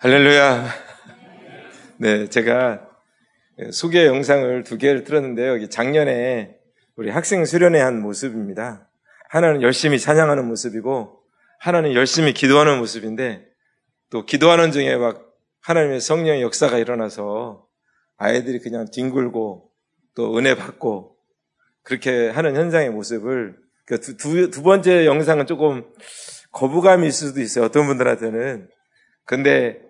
할렐루야. 네, 제가 소개 영상을 두 개를 틀었는데요. 작년에 우리 학생 수련회 한 모습입니다. 하나는 열심히 찬양하는 모습이고, 하나는 열심히 기도하는 모습인데, 또 기도하는 중에 막 하나님의 성령의 역사가 일어나서 아이들이 그냥 뒹굴고 또 은혜 받고 그렇게 하는 현장의 모습을 그 두, 두, 두 번째 영상은 조금 거부감일 수도 있어요. 어떤 분들한테는. 근데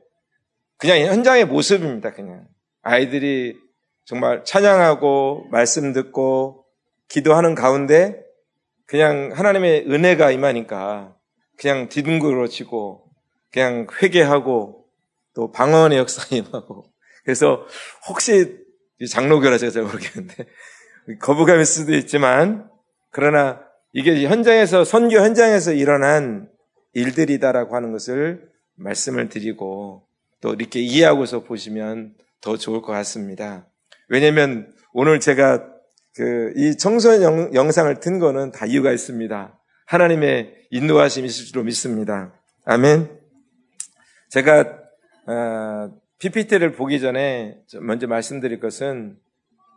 그냥 현장의 모습입니다. 그냥 아이들이 정말 찬양하고 말씀 듣고 기도하는 가운데 그냥 하나님의 은혜가 임하니까 그냥 뒤둥그러지고 그냥 회개하고 또 방언의 역사 임하고 그래서 혹시 장로교라 제가 잘 모르겠는데 거부감일 수도 있지만 그러나 이게 현장에서 선교 현장에서 일어난 일들이다라고 하는 것을 말씀을 드리고 또 이렇게 이해하고서 보시면 더 좋을 것 같습니다. 왜냐하면 오늘 제가 그 이 청소년 영, 상을튼 거는 다 이유가 있습니다. 하나님의 인도하심이 있을 줄로 믿습니다. 아멘. 제가 어, PPT를 보기 전에 먼저 말씀드릴 것은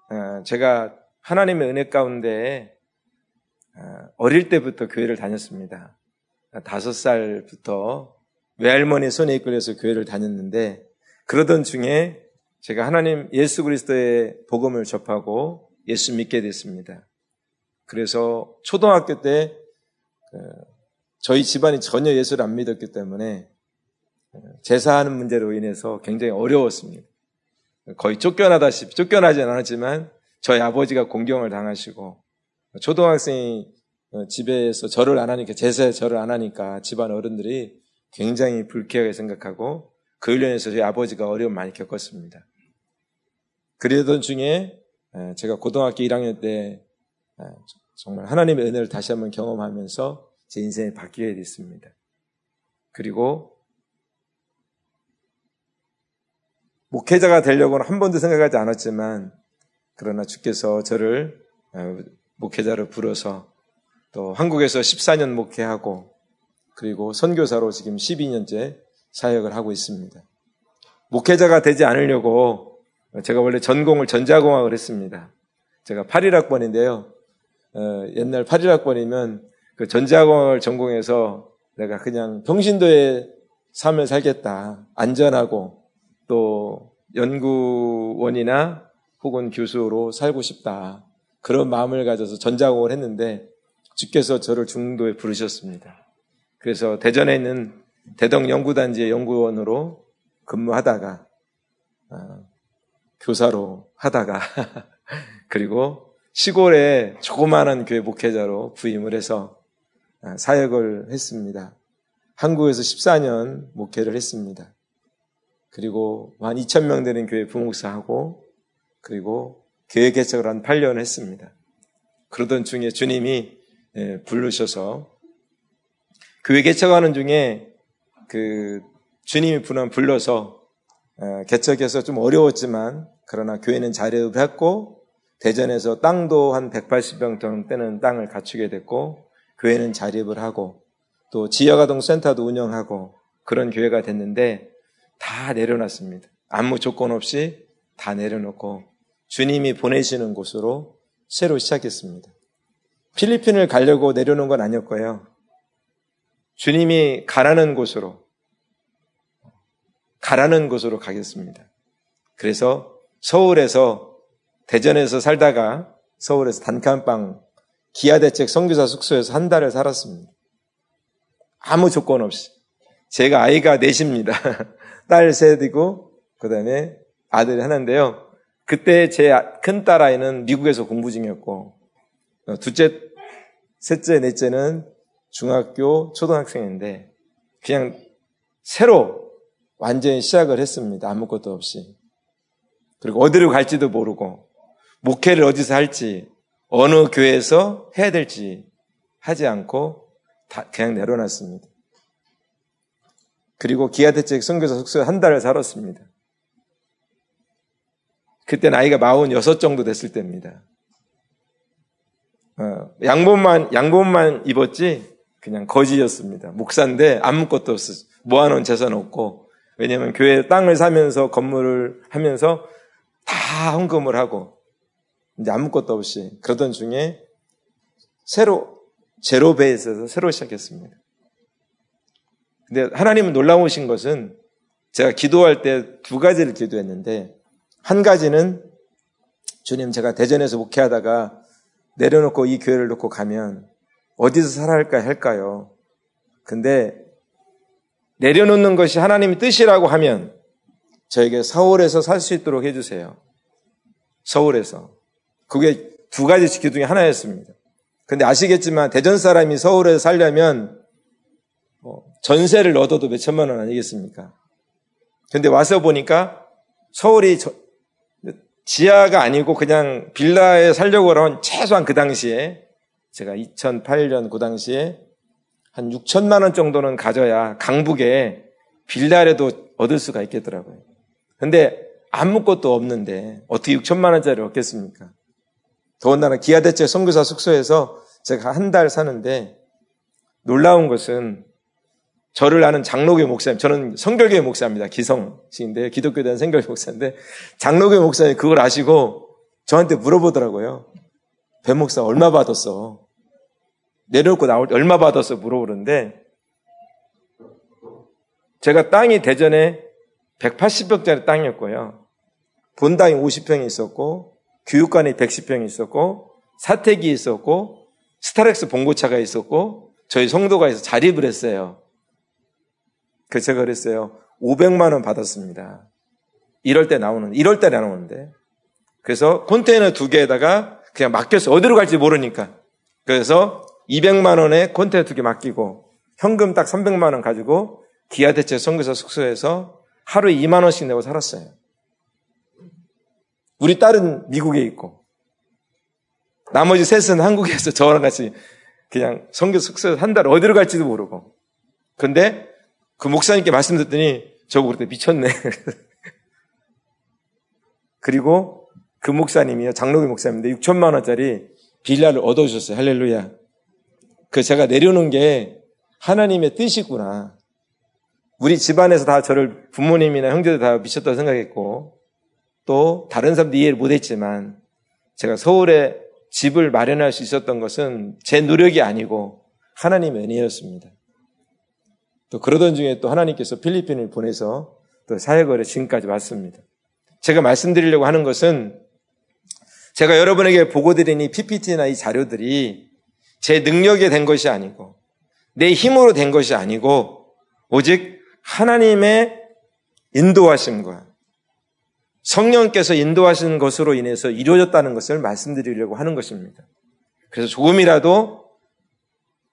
어, 제가 하나님의 은혜 가운데 어, 어릴 때부터 교회를 다녔습니다. 다섯 살부터 외할머니 손에 이끌려서 교회를 다녔는데 그러던 중에 제가 하나님 예수 그리스도의 복음을 접하고 예수 믿게 됐습니다. 그래서 초등학교 때 어, 저희 집안이 전혀 예수를 안 믿었기 때문에 어, 제사하는 문제로 인해서 굉장히 어려웠습니다. 거의 쫓겨나다시피 쫓겨나진 않았지만 저희 아버지가 공경을 당하시고 초등학생이 어, 집에서 절을 안 하니까 제사에 절을 안 하니까 집안 어른들이 굉장히 불쾌하게 생각하고 그 일련에서 저희 아버지가 어려움 많이 겪었습니다. 그러던 중에 제가 고등학교 1학년 때 정말 하나님의 은혜를 다시 한번 경험하면서 제 인생이 바뀌게 됐습니다. 그리고 목회자가 되려고는 한 번도 생각하지 않았지만 그러나 주께서 저를 목회자로 불어서 또 한국에서 14년 목회하고 그리고 선교사로 지금 12년째 사역을 하고 있습니다. 목회자가 되지 않으려고 제가 원래 전공을 전자공학을 했습니다. 제가 8일학번인데요. 어, 옛날 8일학번이면 그 전자공학을 전공해서 내가 그냥 평신도에 삶을 살겠다. 안전하고 또 연구원이나 혹은 교수로 살고 싶다. 그런 마음을 가져서 전자공을 했는데 주께서 저를 중도에 부르셨습니다. 그래서 대전에 있는 대덕 연구단지의 연구원으로 근무하다가 어, 교사로 하다가 그리고 시골에 조그마한 교회 목회자로 부임을 해서 어, 사역을 했습니다. 한국에서 14년 목회를 했습니다. 그리고 한 2,000명 되는 교회 부목사하고 그리고 교회 개척을 한 8년 했습니다. 그러던 중에 주님이 예, 부르셔서 교회 개척하는 중에 그 주님이 분한 불러서 어, 개척해서 좀 어려웠지만 그러나 교회는 자립을 했고 대전에서 땅도 한 180평 되는 땅을 갖추게 됐고 교회는 자립을 하고 또 지역아동 센터도 운영하고 그런 교회가 됐는데 다 내려놨습니다. 아무 조건 없이 다 내려놓고 주님이 보내시는 곳으로 새로 시작했습니다. 필리핀을 가려고 내려놓은 건 아니었고요. 주님이 가라는 곳으로, 가라는 곳으로 가겠습니다. 그래서 서울에서, 대전에서 살다가 서울에서 단칸방 기아대책 성교사 숙소에서 한 달을 살았습니다. 아무 조건 없이. 제가 아이가 넷입니다. 딸 셋이고, 그 다음에 아들이 하나인데요. 그때 제 큰 딸아이는 미국에서 공부 중이었고, 둘째, 셋째, 넷째는 중학교, 초등학생인데 그냥 새로 완전히 시작을 했습니다. 아무것도 없이. 그리고 어디로 갈지도 모르고 목회를 어디서 할지 어느 교회에서 해야 될지 하지 않고 다 그냥 내려놨습니다. 그리고 기아대책 선교사 숙소에 한 달을 살았습니다. 그때 나이가 46 정도 됐을 때입니다. 어, 양복만, 양복만 입었지 그냥 거지였습니다. 목사인데 아무것도 없어. 모아놓은 재산 없고 왜냐하면 교회 땅을 사면서 건물을 하면서 다 헌금을 하고 이제 아무것도 없이 그러던 중에 새로 제로 베이스에서 새로 시작했습니다. 근데 하나님은 놀라우신 것은 제가 기도할 때 두 가지를 기도했는데 한 가지는 주님 제가 대전에서 목회하다가 내려놓고 이 교회를 놓고 가면 어디서 살아야 할까요? 근데 내려놓는 것이 하나님의 뜻이라고 하면 저에게 서울에서 살 수 있도록 해주세요. 서울에서. 그게 두 가지 기도 중에 하나였습니다. 근데 아시겠지만 대전 사람이 서울에 서 살려면 뭐 전세를 얻어도 몇 천만 원 아니겠습니까? 근데 와서 보니까 서울이 저, 지하가 아니고 그냥 빌라에 살려고 하면 최소한 그 당시에 제가 2008년 그 당시에 한 6천만 원 정도는 가져야 강북에 빌라라도 얻을 수가 있겠더라고요. 근데 아무것도 없는데 어떻게 6천만 원짜리 얻겠습니까? 더군다나 기아대체 선교사 숙소에서 제가 한 달 사는데 놀라운 것은 저를 아는 장로교 목사님, 저는 성결교회 목사입니다. 기성시인데 기독교 대한 성결교 목사인데 장로교 목사님 그걸 아시고 저한테 물어보더라고요. 배 목사 얼마 받았어? 내려놓고 나올 때 얼마 받았어? 물어보는데 제가 땅이 대전에 180평짜리 땅이었고요. 본당이 50평이 있었고 교육관이 110평이 있었고 사택이 있었고 스타렉스 봉고차가 있었고 저희 성도가 있어 자립을 했어요. 그래서 제가 그랬어요. 500만 원 받았습니다. 이럴 때 나오는, 이럴 때 나오는데. 그래서 컨테이너 두 개에다가 그냥 맡겼어요. 어디로 갈지 모르니까. 그래서 200만 원에 컨테이너 두개 맡기고 현금 딱 300만 원 가지고 기아 대체 선교사 숙소에서 하루에 2만 원씩 내고 살았어요. 우리 딸은 미국에 있고 나머지 셋은 한국에서 저랑 같이 그냥 선교 숙소에서 한 달 어디로 갈지도 모르고. 근데 그 목사님께 말씀드렸더니 저거 그때 미쳤네. 그리고 그 목사님이요. 장로교 목사님인데 6천만 원짜리 빌라를 얻어주셨어요. 할렐루야. 그 제가 내려놓은 게 하나님의 뜻이구나. 우리 집안에서 다 저를 부모님이나 형제들 다 미쳤다고 생각했고 또 다른 사람도 이해를 못했지만 제가 서울에 집을 마련할 수 있었던 것은 제 노력이 아니고 하나님의 은혜였습니다. 또 그러던 중에 또 하나님께서 필리핀을 보내서 또 사역을 지금까지 왔습니다. 제가 말씀드리려고 하는 것은 제가 여러분에게 보고 드린 이 PPT나 이 자료들이 제 능력에 된 것이 아니고 내 힘으로 된 것이 아니고 오직 하나님의 인도하심과 성령께서 인도하신 것으로 인해서 이루어졌다는 것을 말씀드리려고 하는 것입니다. 그래서 조금이라도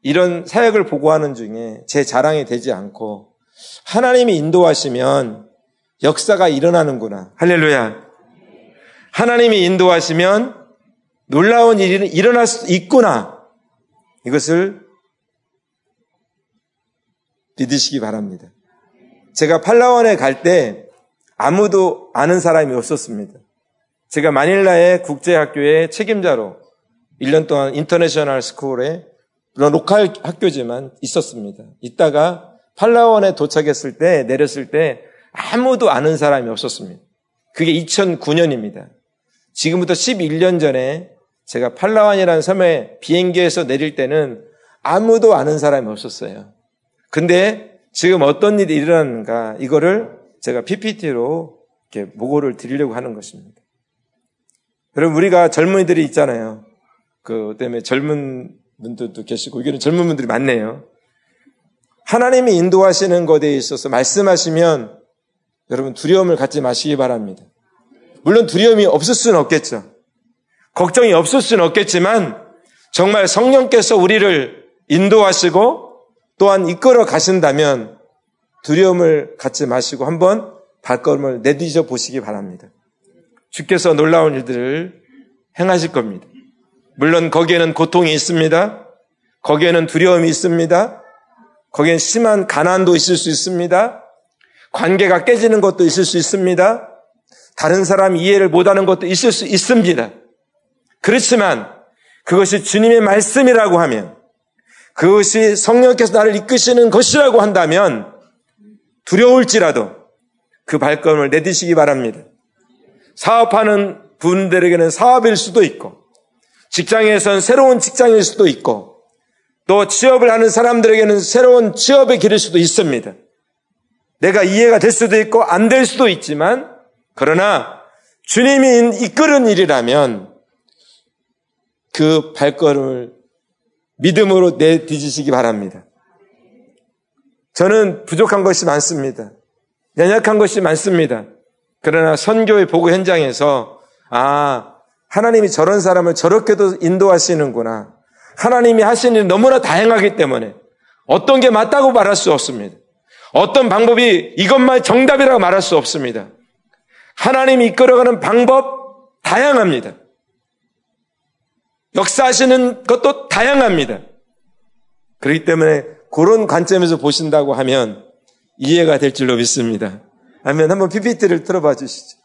이런 사역을 보고하는 중에 제 자랑이 되지 않고 하나님이 인도하시면 역사가 일어나는구나. 할렐루야. 하나님이 인도하시면 놀라운 일이 일어날 수 있구나. 이것을 믿으시기 바랍니다. 제가 팔라완에 갈 때 아무도 아는 사람이 없었습니다. 제가 마닐라의 국제학교의 책임자로 1년 동안 international school에 물론 local 학교지만 있었습니다. 있다가 팔라완에 도착했을 때, 내렸을 때 아무도 아는 사람이 없었습니다. 그게 2009년입니다. 지금부터 11년 전에 제가 팔라완이라는 섬에 비행기에서 내릴 때는 아무도 아는 사람이 없었어요. 근데 지금 어떤 일이 일어났는가 이거를 제가 PPT로 이렇게 보고를 드리려고 하는 것입니다. 여러분 우리가 젊은이들이 있잖아요. 그 때문에 젊은 분들도 계시고 여기는 젊은 분들이 많네요. 하나님이 인도하시는 것에 있어서 말씀하시면 여러분 두려움을 갖지 마시기 바랍니다. 물론 두려움이 없을 수는 없겠죠. 걱정이 없을 수는 없겠지만 정말 성령께서 우리를 인도하시고 또한 이끌어 가신다면 두려움을 갖지 마시고 한번 발걸음을 내디져 보시기 바랍니다. 주께서 놀라운 일들을 행하실 겁니다. 물론 거기에는 고통이 있습니다. 거기에는 두려움이 있습니다. 거기엔 심한 가난도 있을 수 있습니다. 관계가 깨지는 것도 있을 수 있습니다. 다른 사람 이해를 못하는 것도 있을 수 있습니다. 그렇지만 그것이 주님의 말씀이라고 하면 그것이 성령께서 나를 이끄시는 것이라고 한다면 두려울지라도 그 발걸음을 내디시기 바랍니다. 사업하는 분들에게는 사업일 수도 있고, 직장에선 새로운 직장일 수도 있고, 또 취업을 하는 사람들에게는 새로운 취업의 길일 수도 있습니다. 내가 이해가 될 수도 있고 안 될 수도 있지만, 그러나 주님이 이끄는 일이라면 그 발걸음을 믿음으로 내디지시기 바랍니다. 저는 부족한 것이 많습니다. 연약한 것이 많습니다. 그러나 선교의 보고 현장에서 아 하나님이 저런 사람을 저렇게도 인도하시는구나. 하나님이 하시는 일이 너무나 다양하기 때문에 어떤 게 맞다고 말할 수 없습니다. 어떤 방법이 이것만 정답이라고 말할 수 없습니다. 하나님이 이끌어가는 방법 다양합니다. 역사하시는 것도 다양합니다. 그렇기 때문에 그런 관점에서 보신다고 하면 이해가 될 줄로 믿습니다. 하면 한번 PPT를 틀어봐 주시죠.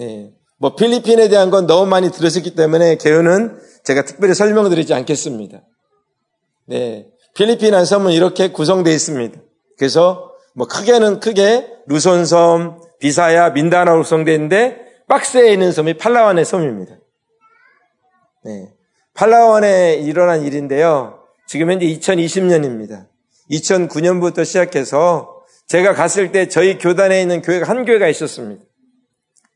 예. 뭐 필리핀에 대한 건 너무 많이 들으셨기 때문에 개요는 제가 특별히 설명드리지 않겠습니다. 네. 필리핀 섬은 이렇게 구성되어 있습니다. 그래서 뭐 크게는 크게 루손섬, 비사야, 민다나로 구성되어 있는데 박스에 있는 섬이 팔라완의 섬입니다. 네. 팔라완에 일어난 일인데요. 지금 현재 2020년입니다. 2009년부터 시작해서 제가 갔을 때 저희 교단에 있는 교회가 한 교회가 있었습니다.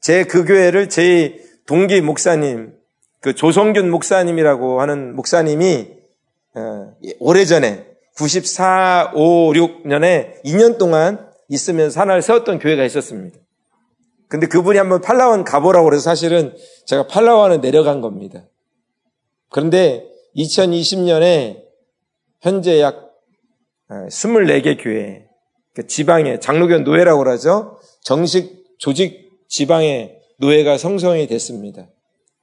제 그 교회를 제 동기 목사님, 그 조성균 목사님이라고 하는 목사님이 어, 오래전에 94, 5, 6년에 2년 동안 있으면서 하나를 세웠던 교회가 있었습니다. 근데 그분이 한번 팔라완 가보라고 그래서 사실은 제가 팔라완을 내려간 겁니다. 그런데 2020년에 현재 약 24개 어, 교회, 그 지방의 장로교 노예라고 그러죠. 정식 조직 지방의 노예가 성성이 됐습니다.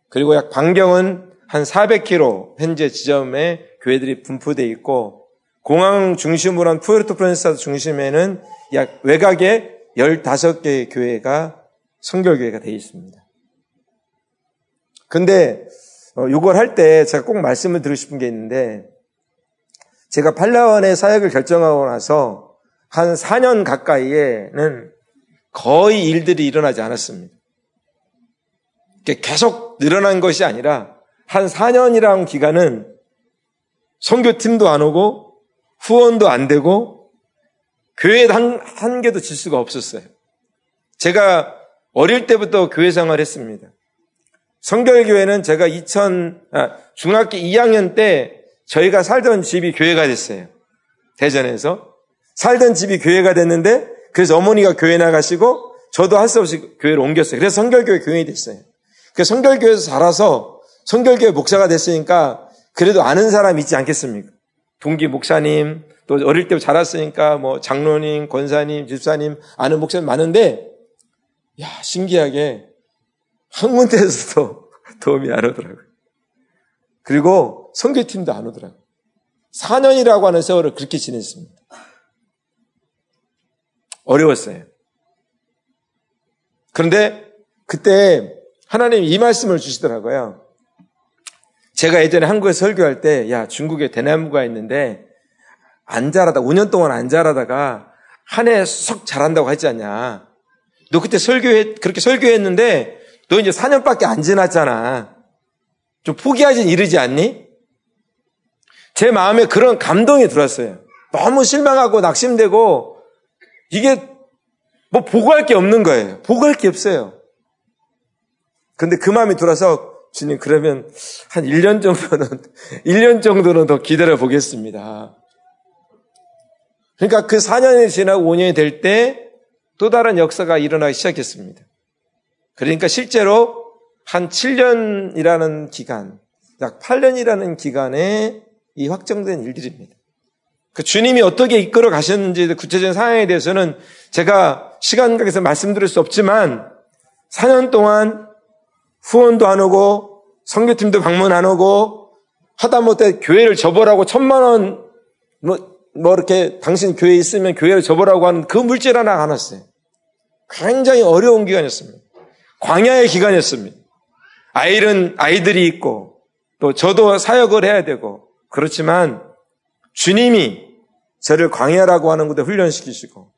그리고 약 반경은 한 400km 현재 지점에 교회들이 분포되어 있고 공항 중심으로 한 푸에르토 프란스사 중심에는 약 외곽에 15개의 교회가 성결교회가 되어 있습니다. 근데 이걸 어, 할때 제가 꼭 말씀을 드리고 싶은 게 있는데 제가 팔라원의 사역을 결정하고 나서 한 4년 가까이에는 거의 일들이 일어나지 않았습니다. 계속 늘어난 것이 아니라 한 4년이라는 기간은 선교팀도 안 오고 후원도 안 되고 교회 한, 한 개도 질 수가 없었어요. 제가 어릴 때부터 교회 생활을 했습니다. 성결교회는 제가 2000, 아, 중학교 2학년 때 저희가 살던 집이 교회가 됐어요. 대전에서. 살던 집이 교회가 됐는데, 그래서 어머니가 교회 나가시고, 저도 할 수 없이 교회를 옮겼어요. 그래서 성결교회 교인이 됐어요. 그 성결교회에서 자라서 성결교회 목사가 됐으니까, 그래도 아는 사람 있지 않겠습니까? 동기 목사님, 또 어릴 때 자랐으니까 뭐 장로님, 권사님, 집사님, 아는 목사님 많은데, 야, 신기하게 한 군데에서도 도움이 안 오더라고요. 그리고 성교팀도 안 오더라고요. 4년이라고 하는 세월을 그렇게 지냈습니다. 어려웠어요. 그런데 그때 하나님 이 말씀을 주시더라고요. 제가 예전에 한국에 설교할 때, 야, 중국에 대나무가 있는데, 안 자라다, 5년 동안 안 자라다가, 한해썩 자란다고 하지 않냐. 너 그때 설교해, 그렇게 설교했는데, 너 이제 4년밖에 안 지났잖아. 좀 포기하진 이르지 않니? 제 마음에 그런 감동이 들었어요. 너무 실망하고 낙심되고 이게 뭐 보고할 게 없는 거예요. 보고할 게 없어요. 근데 그 마음이 들어서 주님 그러면 한 1년 정도는 1년 정도는 더 기다려 보겠습니다. 그러니까 그 4년이 지나고 5년이 될 때 또 다른 역사가 일어나기 시작했습니다. 그러니까 실제로 한 7년이라는 기간, 약 8년이라는 기간에 이 확정된 일들입니다. 그 주님이 어떻게 이끌어 가셨는지 구체적인 상황에 대해서는 제가 시간각에서 말씀드릴 수 없지만 4년 동안 후원도 안 오고 성교팀도 방문 안 오고 하다못해 교회를 접어라고 천만 원, 뭐, 뭐 이렇게 당신 교회에 있으면 교회를 접어라고 하는 그 물질 하나 안 왔어요. 굉장히 어려운 기간이었습니다. 광야의 기간이었습니다. 아이는 아이들이 있고 또 저도 사역을 해야 되고 그렇지만 주님이 저를 광야라고 하는 곳에 훈련시키시고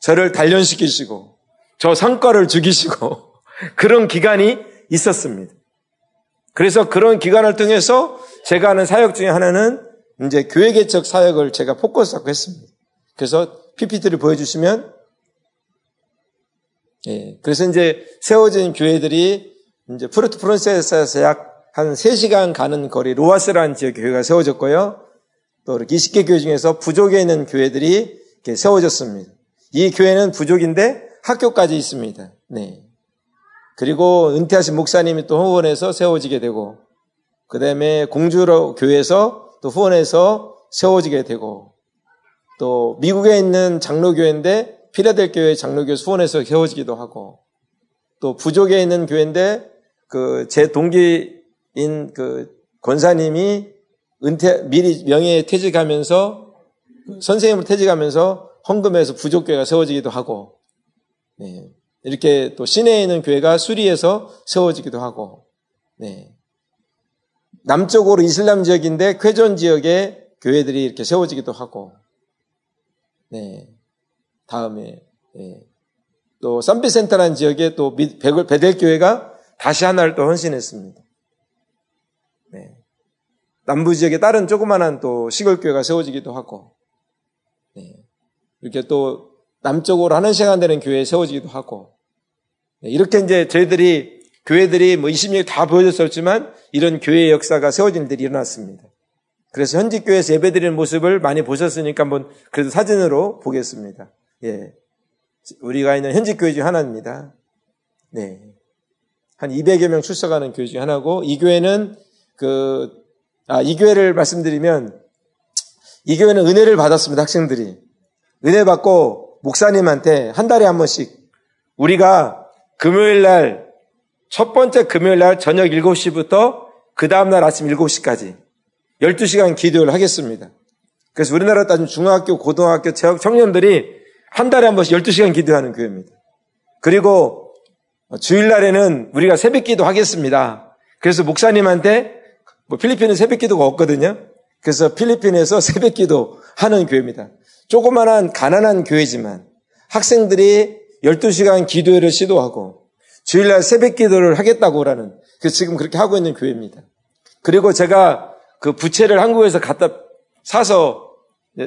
저를 단련시키시고 저 성과를 죽이시고 그런 기간이 있었습니다. 그래서 그런 기간을 통해서 제가 하는 사역 중에 하나는 이제 교회 개척 사역을 제가 포커스 하고 했습니다. 그래서 PPT를 보여주시면 예, 그래서 이제 세워진 교회들이 이제 프르트 프론세스에서 약 한 3시간 가는 거리 로아스라는 지역 교회가 세워졌고요. 또 이렇게 20개 교회 중에서 부족에 있는 교회들이 세워졌습니다. 이 교회는 부족인데 학교까지 있습니다. 네. 그리고 은퇴하신 목사님이 또 후원해서 세워지게 되고, 그 다음에 공주로 교회에서 또 후원해서 세워지게 되고, 또 미국에 있는 장로교회인데 피라델교회 장로교회 후원해서 세워지기도 하고, 또 부족에 있는 교회인데 그 제 동기인 그 권사님이 은퇴 미리 명예 퇴직하면서 선생님을 퇴직하면서 헌금해서 부족교회가 세워지기도 하고, 네. 이렇게 또 시내에 있는 교회가 수리에서 세워지기도 하고, 네. 남쪽으로 이슬람 지역인데 쾌전 지역에 교회들이 이렇게 세워지기도 하고, 네. 다음에, 네. 또 쌈비센터라는 지역에 또 베델 교회가 다시 하나를 또 헌신했습니다. 네. 남부 지역에 다른 조그만한 또 시골 교회가 세워지기도 하고, 네. 이렇게 또 남쪽으로 하는 시간 되는 교회에 세워지기도 하고 네, 이렇게 이제 저희들이 교회들이 뭐 20년 다 보여줬었지만 이런 교회의 역사가 세워진 일들이 일어났습니다. 그래서 현직 교회에서 예배드리는 모습을 많이 보셨으니까 한번 그래도 사진으로 보겠습니다. 예. 우리가 있는 현직 교회 중 하나입니다. 네. 한 200여 명 출석하는 교회 중 하나고 이 교회는 그, 아, 이 교회를 말씀드리면 이 교회는 은혜를 받았습니다. 학생들이. 은혜 받고 목사님한테 한 달에 한 번씩 우리가 금요일 날, 첫 번째 금요일 날 저녁 7시부터 그 다음날 아침 7시까지 12시간 기도를 하겠습니다. 그래서 우리나라 따지면 중학교, 고등학교, 청년들이 한 달에 한 번씩 12시간 기도하는 교회입니다. 그리고 주일날에는 우리가 새벽 기도 하겠습니다. 그래서 목사님한테 뭐 필리핀은 새벽 기도가 없거든요. 그래서 필리핀에서 새벽 기도 하는 교회입니다. 조그만한 가난한 교회지만 학생들이 12시간 기도회를 시도하고 주일날 새벽 기도를 하겠다고라는 그 지금 그렇게 하고 있는 교회입니다. 그리고 제가 그 부채를 한국에서 갖다 사서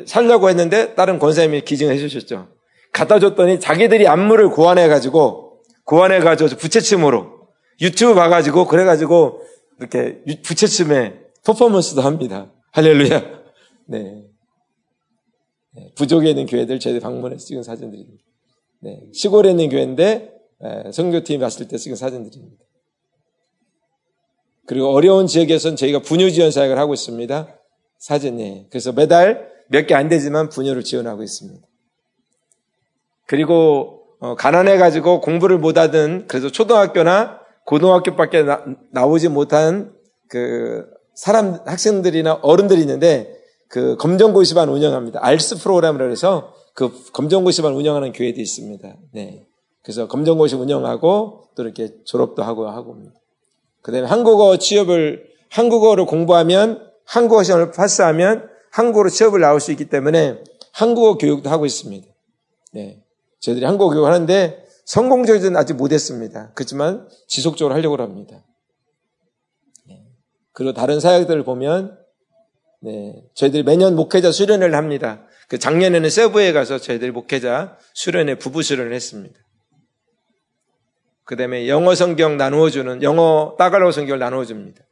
살려고 했는데 다른 권사님이 기증해 주셨죠. 갖다 줬더니 자기들이 안무를 고안해 가지고 고안해 가지고 부채춤으로 유튜브 봐 가지고 그래 가지고 이렇게 부채춤에 퍼포먼스도 합니다. 할렐루야. 네. 네. 부족에 있는 교회들 저희들 방문해서 찍은 사진들입니다. 네. 시골에 있는 교회인데 성교팀이 왔을 때 찍은 사진들입니다. 그리고 어려운 지역에서는 저희가 분유 지원 사역을 하고 있습니다. 사진이. 그래서 매달 몇 개 안 되지만 분유를 지원하고 있습니다. 그리고 어, 가난해가지고 공부를 못하던 그래서 초등학교나 고등학교밖에 나, 오지 못한 그 사람 학생들이나 어른들이 있는데 그 검정고시반 운영합니다. 알스 프로그램을 해서 그 검정고시반 운영하는 교회도 있습니다. 네. 그래서 검정고시 운영하고 또 이렇게 졸업도 하고 하고. 그 다음에 한국어 취업을, 한국어를 공부하면 한국어 시험을 파스하면 한국어로 취업을 나올 수 있기 때문에 한국어 교육도 하고 있습니다. 네. 저희들이 한국어 교육을 하는데 성공적이지는 아직 못했습니다. 그렇지만 지속적으로 하려고 합니다. 네. 그리고 다른 사역들을 보면 네, 저희들이 매년 목회자 수련을 합니다. 그 작년에는 세부에 가서 저희들이 목회자 수련회 부부 수련을 했습니다. 그 다음에 영어 성경 나누어 주는, 영어 따갈로 성경을 나누어 줍니다.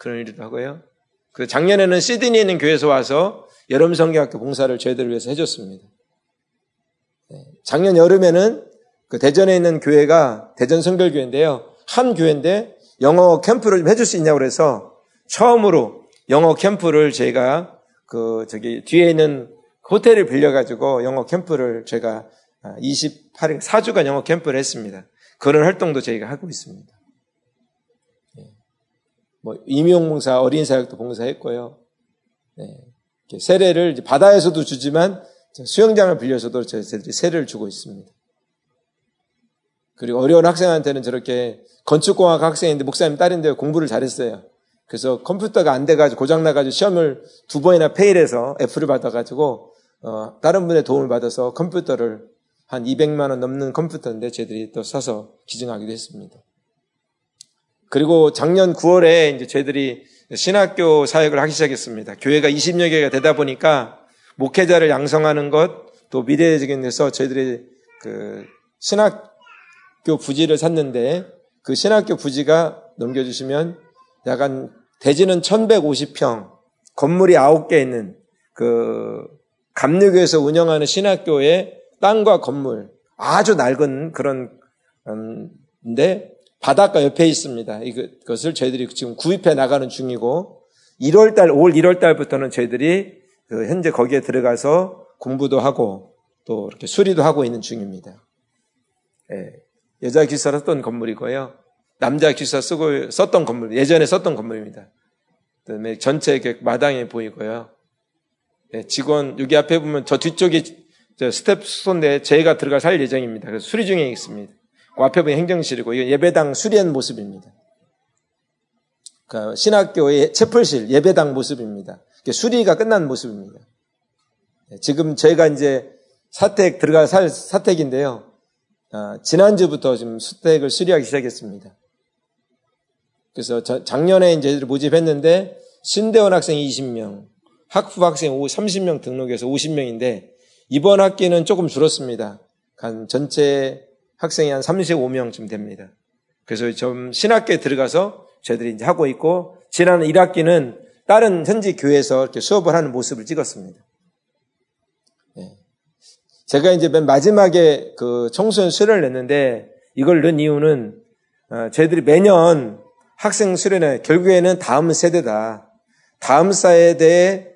그런 일도 하고요. 그 작년에는 시드니에 있는 교회에서 와서 여름 성경학교 봉사를 저희들을 위해서 해줬습니다. 네, 작년 여름에는 그 대전에 있는 교회가 대전 성결교회인데요. 한 교회인데 영어 캠프를 좀 해줄 수 있냐고 그래서 처음으로 영어 캠프를 제가 그 저기 뒤에 있는 호텔을 빌려가지고 영어 캠프를 제가 28일 아, 4주간 영어 캠프를 했습니다. 그런 활동도 저희가 하고 있습니다. 네. 뭐 임용 봉사, 어린 사역도 봉사했고요. 네. 세례를 바다에서도 주지만 수영장을 빌려서도 저희들이 세례를 주고 있습니다. 그리고 어려운 학생한테는 저렇게 건축공학 학생인데 목사님 딸인데 공부를 잘했어요. 그래서 컴퓨터가 안 돼가지고 고장나가지고 시험을 두 번이나 페일해서 F를 받아가지고 어, 다른 분의 도움을 받아서 컴퓨터를 한 200만 원 넘는 컴퓨터인데 저희들이 또 사서 기증하기도 했습니다. 그리고 작년 9월에 이제 저희들이 신학교 사역을 하기 시작했습니다. 교회가 20여 개가 되다 보니까 목회자를 양성하는 것, 또 미래적인 데서 저희들이 그 신학교 부지를 샀는데 그 신학교 부지가 넘겨주시면 약간 대지는 1150평, 건물이 9개 있는 그 감리교에서 운영하는 신학교의 땅과 건물 아주 낡은 그런 인데 바닷가 옆에 있습니다. 이것을 저희들이 지금 구입해 나가는 중이고 1월달 올 1월 달부터는 저희들이 그 현재 거기에 들어가서 공부도 하고 또 이렇게 수리도 하고 있는 중입니다. 예, 여자 기사 썼던 건물이고요. 남자 기사 쓰고 썼던 건물 예전에 썼던 건물입니다. 그다음에 전체 마당에 보이고요. 예, 직원 여기 앞에 보면 저 뒤쪽이 저 스텝손인데 저희가 들어가 살 예정입니다. 그래서 수리 중에 있습니다. 그 앞에 보면 행정실이고 이건 예배당 수리한 모습입니다. 그 신학교의 채플실 예배당 모습입니다. 수리가 끝난 모습입니다. 예, 지금 저희가 이제 사택 들어가 살 사택인데요. 아, 지난주부터 지금 수택을 수리하기 시작했습니다. 그래서 작년에 이제 모집했는데 신대원 학생 20명, 학부 학생 30명 등록해서 50명인데 이번 학기는 조금 줄었습니다. 한 전체 학생이 한 35명쯤 됩니다. 그래서 좀 신학교에 들어가서 저희들이 이제 하고 있고 지난 1학기는 다른 현지 교회에서 이렇게 수업을 하는 모습을 찍었습니다. 네. 제가 이제 맨 마지막에 그 청소년 수련을 냈는데 이걸 넣은 이유는 어, 저희들이 매년 학생 수련회 결국에는 다음 세대다. 다음 세대에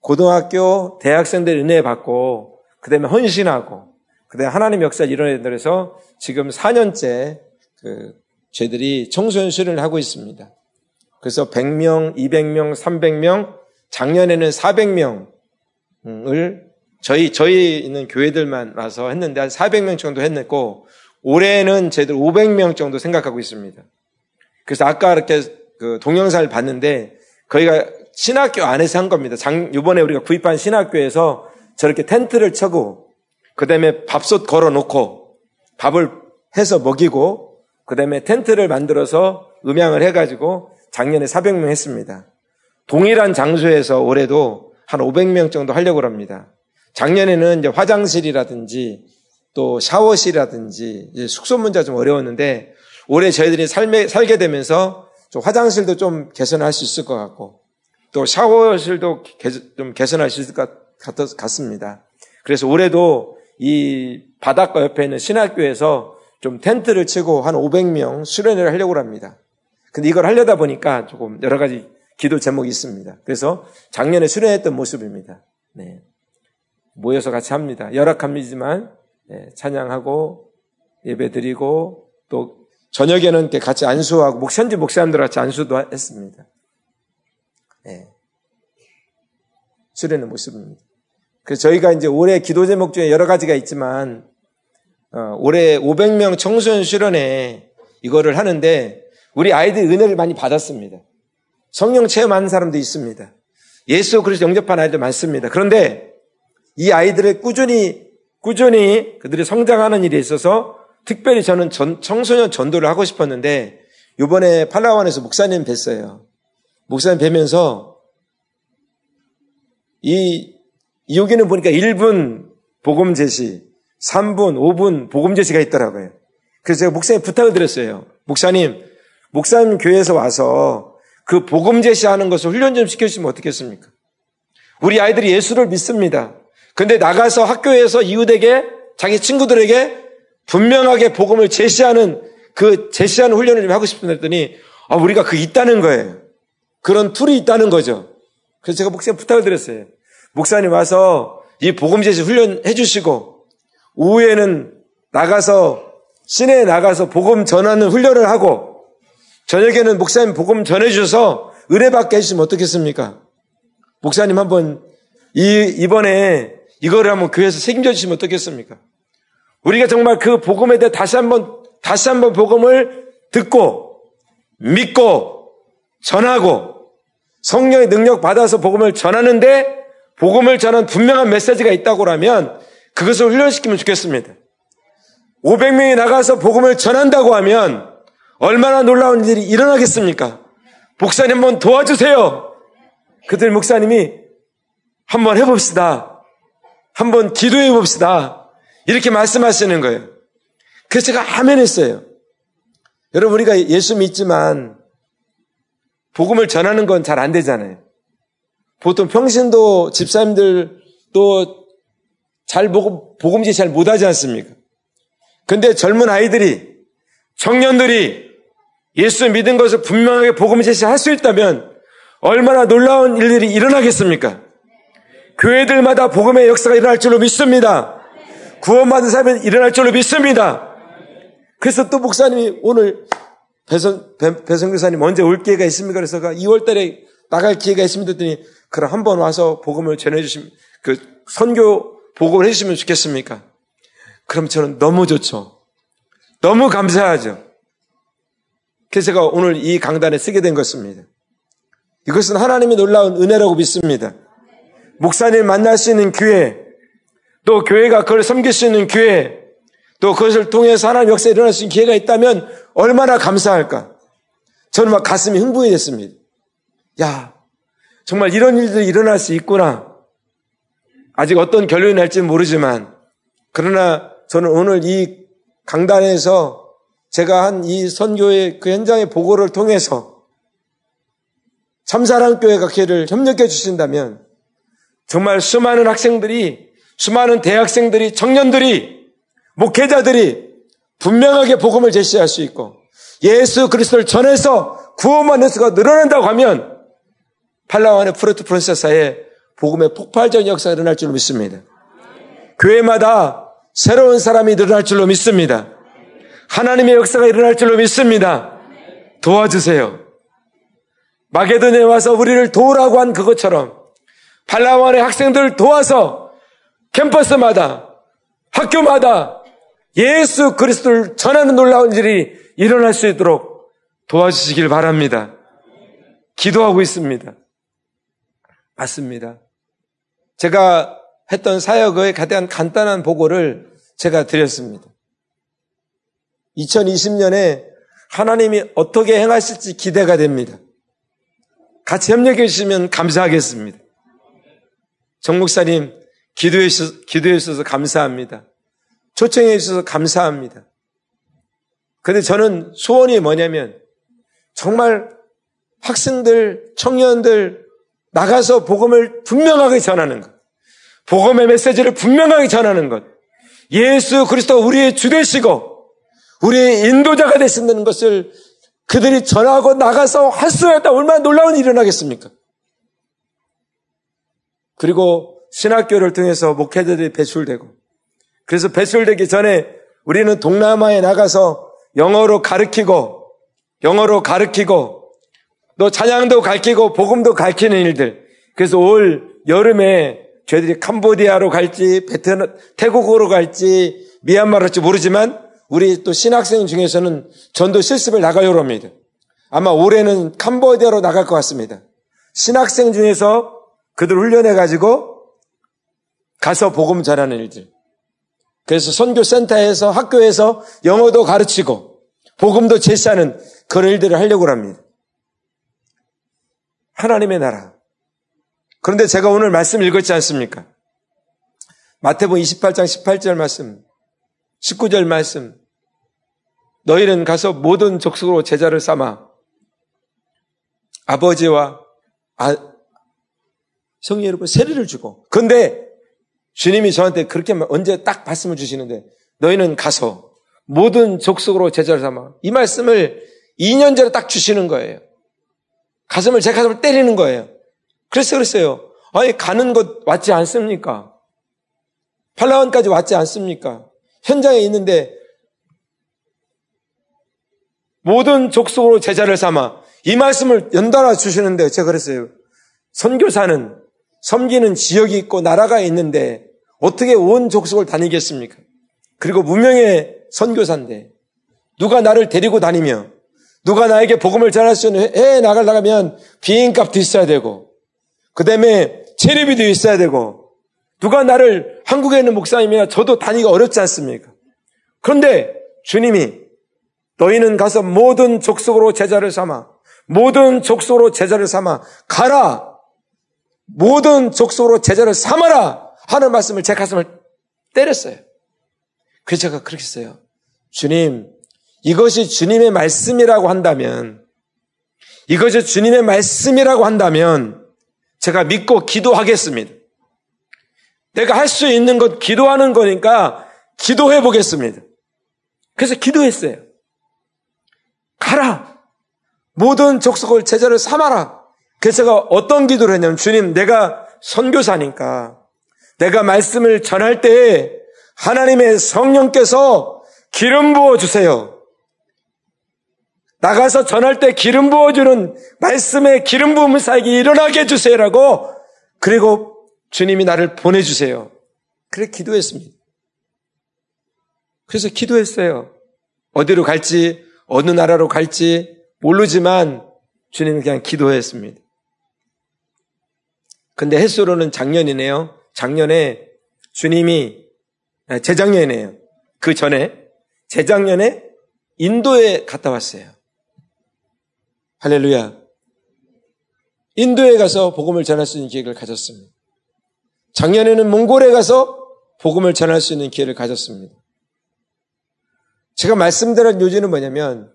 고등학교, 대학생들 은혜 받고 그다음에 헌신하고 그다음에 하나님 역사를 이뤄내서 지금 4년째 그 저희들이 청소년 수련을 하고 있습니다. 그래서 100명, 200명, 300명, 작년에는 400명을 저희 저희 있는 교회들만 와서 했는데 한 400명 정도 했고 올해는 저희들 500명 정도 생각하고 있습니다. 그래서 아까 이렇게 그 동영상을 봤는데 거기가 신학교 안에서 한 겁니다. 장, 이번에 우리가 구입한 신학교에서 저렇게 텐트를 쳐고 그 다음에 밥솥 걸어놓고 밥을 해서 먹이고 그 다음에 텐트를 만들어서 음향을 해가지고 작년에 400명 했습니다. 동일한 장소에서 올해도 한 500명 정도 하려고 합니다. 작년에는 이제 화장실이라든지 또 샤워실이라든지 숙소 문제가 좀 어려웠는데 올해 저희들이 삶에, 살게 되면서 좀 화장실도 좀 개선할 수 있을 것 같고 또 샤워실도 개, 좀 개선할 수 있을 것 같습니다. 그래서 올해도 이 바닷가 옆에 있는 신학교에서 좀 텐트를 치고 한 500명 수련회를 하려고 합니다. 근데 이걸 하려다 보니까 조금 여러 가지 기도 제목이 있습니다. 그래서 작년에 수련했던 모습입니다. 네. 모여서 같이 합니다. 열악합니지만 네, 찬양하고 예배 드리고 또 저녁에는 같이 안수하고 목 현지 목사님들 같이 안수도 했습니다. 네. 수련의 모습입니다. 그래서 저희가 이제 올해 기도 제목 중에 여러 가지가 있지만 어, 올해 500명 청소년 수련회 이거를 하는데 우리 아이들 은혜를 많이 받았습니다. 성령 체험하는 사람도 있습니다. 예수 그리스도 영접한 아이들 많습니다. 그런데 이 아이들을 꾸준히 꾸준히 그들이 성장하는 일에 있어서 특별히 저는 전, 청소년 전도를 하고 싶었는데 이번에 팔라완에서 목사님 뵀어요. 목사님 뵈면서 이 여기는 보니까 1분 복음 제시, 3분, 5분 복음 제시가 있더라고요. 그래서 제가 목사님 부탁을 드렸어요. 목사님, 목사님 교회에서 와서 그 복음 제시하는 것을 훈련 좀 시켜주시면 어떻겠습니까? 우리 아이들이 예수를 믿습니다. 근데 나가서 학교에서 이웃에게 자기 친구들에게 분명하게 복음을 제시하는 그 제시하는 훈련을 좀 하고 싶은데 했더니 아, 우리가 그 있다는 거예요. 그런 툴이 있다는 거죠. 그래서 제가 목사님 부탁을 드렸어요. 목사님 와서 이 복음 제시 훈련 해 주시고 오후에는 나가서 시내에 나가서 복음 전하는 훈련을 하고 저녁에는 목사님 복음 전해 주셔서 은혜 받게 해주시면 어떻겠습니까? 목사님 한번 이 이번에 이거를 한번 교회에서 책임져 주시면 어떻겠습니까? 우리가 정말 그 복음에 대해 다시 한번 다시 한번 복음을 듣고 믿고 전하고 성령의 능력 받아서 복음을 전하는데 복음을 전한 분명한 메시지가 있다고 하면 그것을 훈련시키면 좋겠습니다. 500명이 나가서 복음을 전한다고 하면 얼마나 놀라운 일이 일어나겠습니까? 목사님 한번 도와주세요. 그들 목사님이 한번 해봅시다. 한번 기도해 봅시다. 이렇게 말씀하시는 거예요. 그래서 제가 아멘 했어요. 여러분, 우리가 예수 믿지만 복음을 전하는 건 잘 안 되잖아요. 보통 평신도 집사님들 또잘 보고 복음지 잘 못하지 않습니까? 근데 젊은 아이들이 청년들이 예수 믿은 것을 분명하게 복음 제시할 수 있다면 얼마나 놀라운 일들이 일어나겠습니까? 교회들마다 복음의 역사가 일어날 줄로 믿습니다. 구원받은 사람이 일어날 줄로 믿습니다. 그래서 또 목사님이 오늘 배성, 배, 성 교사님 언제 올 기회가 있습니까? 그래서 2월 달에 나갈 기회가 있습니다. 했더니 그럼 한번 와서 복음을 전해주시면, 그 선교 보고를 해주시면 좋겠습니까? 그럼 저는 너무 좋죠. 너무 감사하죠. 그래서 제가 오늘 이 강단에 쓰게 된 것입니다. 이것은 하나님의 놀라운 은혜라고 믿습니다. 목사님 만날 수 있는 기회, 또 교회가 그걸 섬길 수 있는 기회, 또 그것을 통해서 하나님 역사에 일어날 수 있는 기회가 있다면 얼마나 감사할까. 저는 막 가슴이 흥분이 됐습니다. 야, 정말 이런 일들이 일어날 수 있구나. 아직 어떤 결론이 날지는 모르지만, 그러나 저는 오늘 이 강단에서 제가 한 이 선교의 그 현장의 보고를 통해서 참사랑교회 가회를 협력해 주신다면 정말 수많은 학생들이 수많은 대학생들이 청년들이 목회자들이 분명하게 복음을 제시할 수 있고 예수 그리스도를 전해서 구원받는 수가 늘어난다고 하면 팔라완의 프로트 프론세사에 복음의 폭발적인 역사가 일어날 줄로 믿습니다. 교회마다 새로운 사람이 늘어날 줄로 믿습니다. 하나님의 역사가 일어날 줄로 믿습니다. 도와주세요. 마게도니에 와서 우리를 도우라고 한 그것처럼 팔라완의 학생들을 도와서 캠퍼스마다 학교마다 예수 그리스도를 전하는 놀라운 일이 일어날 수 있도록 도와주시길 바랍니다. 기도하고 있습니다. 맞습니다. 제가 했던 사역의 가장 간단한 보고를 제가 드렸습니다. 2020년에 하나님이 어떻게 행하실지 기대가 됩니다. 같이 협력해 주시면 감사하겠습니다. 정 목사님, 기도해 주셔서, 기도해 주셔서 감사합니다. 초청해 주셔서 감사합니다. 근데 저는 소원이 뭐냐면, 정말 학생들, 청년들, 나가서 복음을 분명하게 전하는 것. 복음의 메시지를 분명하게 전하는 것. 예수 그리스도 우리의 주 되시고 우리의 인도자가 되신다는 것을 그들이 전하고 나가서 할수 있다 얼마나 놀라운 일이 일어나겠습니까? 그리고 신학교를 통해서 목회자들이 배출되고 그래서 배출되기 전에 우리는 동남아에 나가서 영어로 가르치고 영어로 가르치고 또 찬양도 가르치고 복음도 가르치는 일들 그래서 올 여름에 저희들이 캄보디아로 갈지 베트남 태국으로 갈지 미얀마로 갈지 모르지만 우리 또 신학생 중에서는 전도 실습을 나가요 합니다. 아마 올해는 캄보디아로 나갈 것 같습니다. 신학생 중에서 그들 훈련해 가지고 가서 복음 전하는 일들. 그래서 선교센터에서 학교에서 영어도 가르치고 복음도 제시하는 그런 일들을 하려고 합니다. 하나님의 나라. 그런데 제가 오늘 말씀 읽었지 않습니까? 마태복음 28장 18절 말씀, 19절 말씀. 너희는 가서 모든 족속으로 제자를 삼아 아버지와 아, 성령 여러분 세례를 주고. 근데 주님이 저한테 그렇게 언제 딱 말씀을 주시는데 너희는 가서 모든 족속으로 제자를 삼아. 이 말씀을 2년 전에 딱 주시는 거예요. 가슴을 제 가슴을 때리는 거예요. 그래서 그랬어요. 아니 가는 것 왔지 않습니까? 팔라원까지 왔지 않습니까? 현장에 있는데 모든 족속으로 제자를 삼아 이 말씀을 연달아 주시는데 제가 그랬어요. 선교사는 섬기는 지역이 있고 나라가 있는데 어떻게 온 족속을 다니겠습니까? 그리고 무명의 선교사인데 누가 나를 데리고 다니며 누가 나에게 복음을 전할 수 있는 해에 나가려면 비행값도 있어야 되고 그 다음에 체리비도 있어야 되고 누가 나를 한국에 있는 목사님이나 저도 다니기가 어렵지 않습니까? 그런데 주님이 너희는 가서 모든 족속으로 제자를 삼아 모든 족속으로 제자를 삼아 가라 모든 족속으로 제자를 삼아라 하는 말씀을 제 가슴을 때렸어요. 그래서 제가 그렇게 했어요. 주님, 이것이 주님의 말씀이라고 한다면, 이것이 주님의 말씀이라고 한다면, 제가 믿고 기도하겠습니다. 내가 할 수 있는 것 기도하는 거니까 기도해 보겠습니다. 그래서 기도했어요. 가라! 모든 족속을 제자를 삼아라! 그래서 제가 어떤 기도를 했냐면, 주님, 내가 선교사니까, 내가 말씀을 전할 때 하나님의 성령께서 기름 부어 주세요. 나가서 전할 때 기름 부어 주는 말씀의 기름 부음을 사에게 일어나게 해 주세요라고 그리고 주님이 나를 보내 주세요. 그래 기도했습니다. 그래서 기도했어요. 어디로 갈지, 어느 나라로 갈지 모르지만 주님은 그냥 기도했습니다. 근데 햇수로는 작년이네요. 작년에 주님이, 아, 재작년이네요. 그 전에, 재작년에 인도에 갔다 왔어요. 할렐루야. 인도에 가서 복음을 전할 수 있는 기회를 가졌습니다. 작년에는 몽골에 가서 복음을 전할 수 있는 기회를 가졌습니다. 제가 말씀드린 요지는 뭐냐면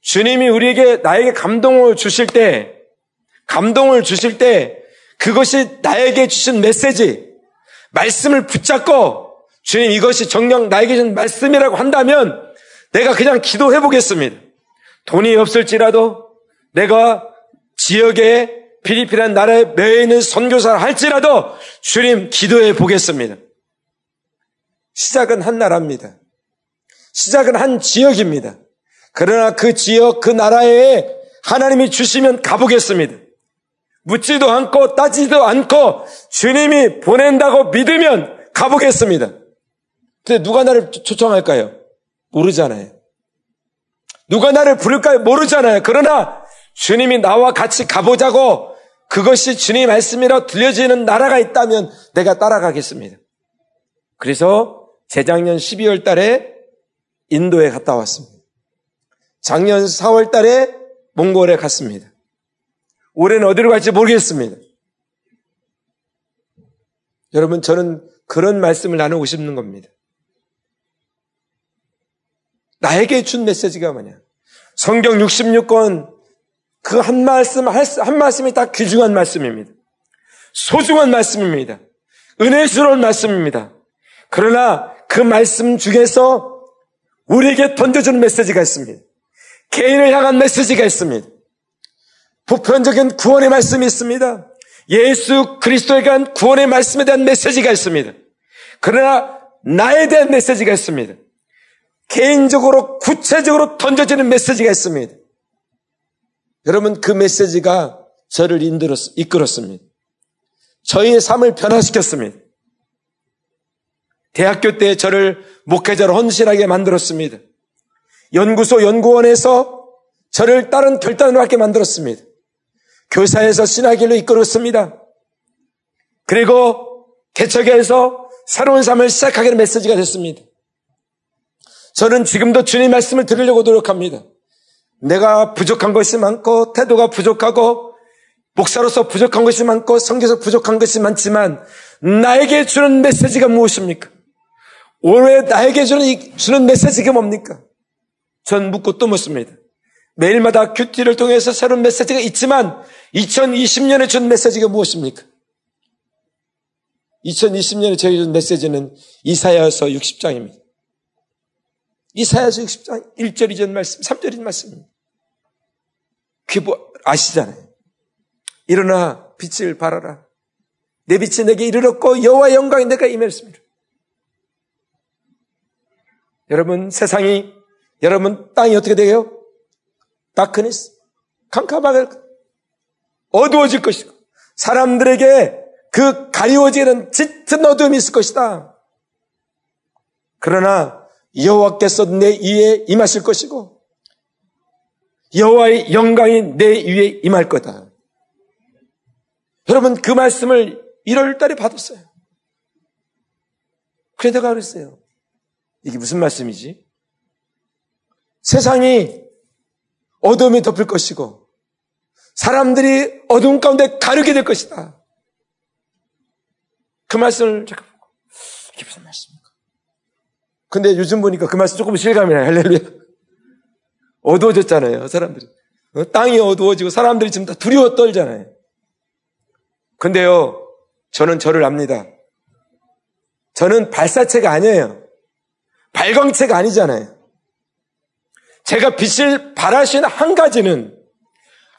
주님이 우리에게 나에게 감동을 주실 때 감동을 주실 때 그것이 나에게 주신 메시지 말씀을 붙잡고 주님 이것이 정령 나에게 주신 말씀이라고 한다면 내가 그냥 기도해 보겠습니다. 돈이 없을지라도 내가 지역에 필리핀한 나라에 매여 있는 선교사를 할지라도 주님 기도해 보겠습니다. 시작은 한 나라입니다. 시작은 한 지역입니다. 그러나 그 지역, 그 나라에 하나님이 주시면 가보겠습니다. 묻지도 않고 따지도 않고 주님이 보낸다고 믿으면 가보겠습니다. 근데 누가 나를 초청할까요? 모르잖아요. 누가 나를 부를까요? 모르잖아요. 그러나 주님이 나와 같이 가보자고 그것이 주님 말씀이라 들려지는 나라가 있다면 내가 따라가겠습니다. 그래서 재작년 12월 달에 인도에 갔다 왔습니다. 작년 4월 달에 몽골에 갔습니다. 올해는 어디로 갈지 모르겠습니다. 여러분, 저는 그런 말씀을 나누고 싶는 겁니다. 나에게 준 메시지가 뭐냐? 성경 66권 그 한 말씀, 한 말씀이 다 귀중한 말씀입니다. 소중한 말씀입니다. 은혜스러운 말씀입니다. 그러나 그 말씀 중에서 우리에게 던져주는 메시지가 있습니다. 개인을 향한 메시지가 있습니다. 보편적인 구원의 말씀이 있습니다. 예수 그리스도에 대한 구원의 말씀에 대한 메시지가 있습니다. 그러나 나에 대한 메시지가 있습니다. 개인적으로 구체적으로 던져지는 메시지가 있습니다. 여러분 그 메시지가 저를 인들었, 이끌었습니다. 저희의 삶을 변화시켰습니다. 대학교 때 저를 목회자로 헌신하게 만들었습니다. 연구소 연구원에서 저를 다른 결단을 하게 만들었습니다. 교사에서 신학길로 이끌었습니다. 그리고 개척에서 새로운 삶을 시작하기는 메시지가 됐습니다. 저는 지금도 주님 말씀을 들으려고 노력합니다. 내가 부족한 것이 많고 태도가 부족하고 목사로서 부족한 것이 많고 성경에서 부족한 것이 많지만 나에게 주는 메시지가 무엇입니까? 올해 나에게 주는, 주는 메시지가 뭡니까? 전 묻고 또 묻습니다. 매일마다 큐티를 통해서 새로운 메시지가 있지만 2020년에 준 메시지가 무엇입니까? 2020년에 저에게 준 메시지는 이사야서 60장입니다. 이사야서 60장 1절 이전 말씀, 3절 이전 말씀입니다. 귀부 아시잖아요. 일어나 빛을 발하라. 내 빛이 내게 이르렀고 여호와 영광이 내가 임했습니다. 여러분 세상이 여러분 땅이 어떻게 되요? 다크니스 캄캄하게 어두워질 것이고 사람들에게 그 가리워지는 짙은 어둠이 있을 것이다. 그러나 여호와께서 내 위에 임하실 것이고 여호와의 영광이 내 위에 임할 거다. 여러분 그 말씀을 1월 달에 받았어요. 그래 내가 그랬어요. 이게 무슨 말씀이지? 세상이 어둠이 덮을 것이고 사람들이 어둠 가운데 가르게 될 것이다. 그 말씀을 잠깐 보고 이게 무슨 말씀입니까? 근데 요즘 보니까 그 말씀 조금 실감이 나요. 할렐루야. 어두워졌잖아요. 사람들이. 어, 땅이 어두워지고 사람들이 지금 다 두려워 떨잖아요. 근데요, 저는 저를 압니다. 저는 발사체가 아니에요. 발광체가 아니잖아요. 제가 빛을 발하신 한 가지는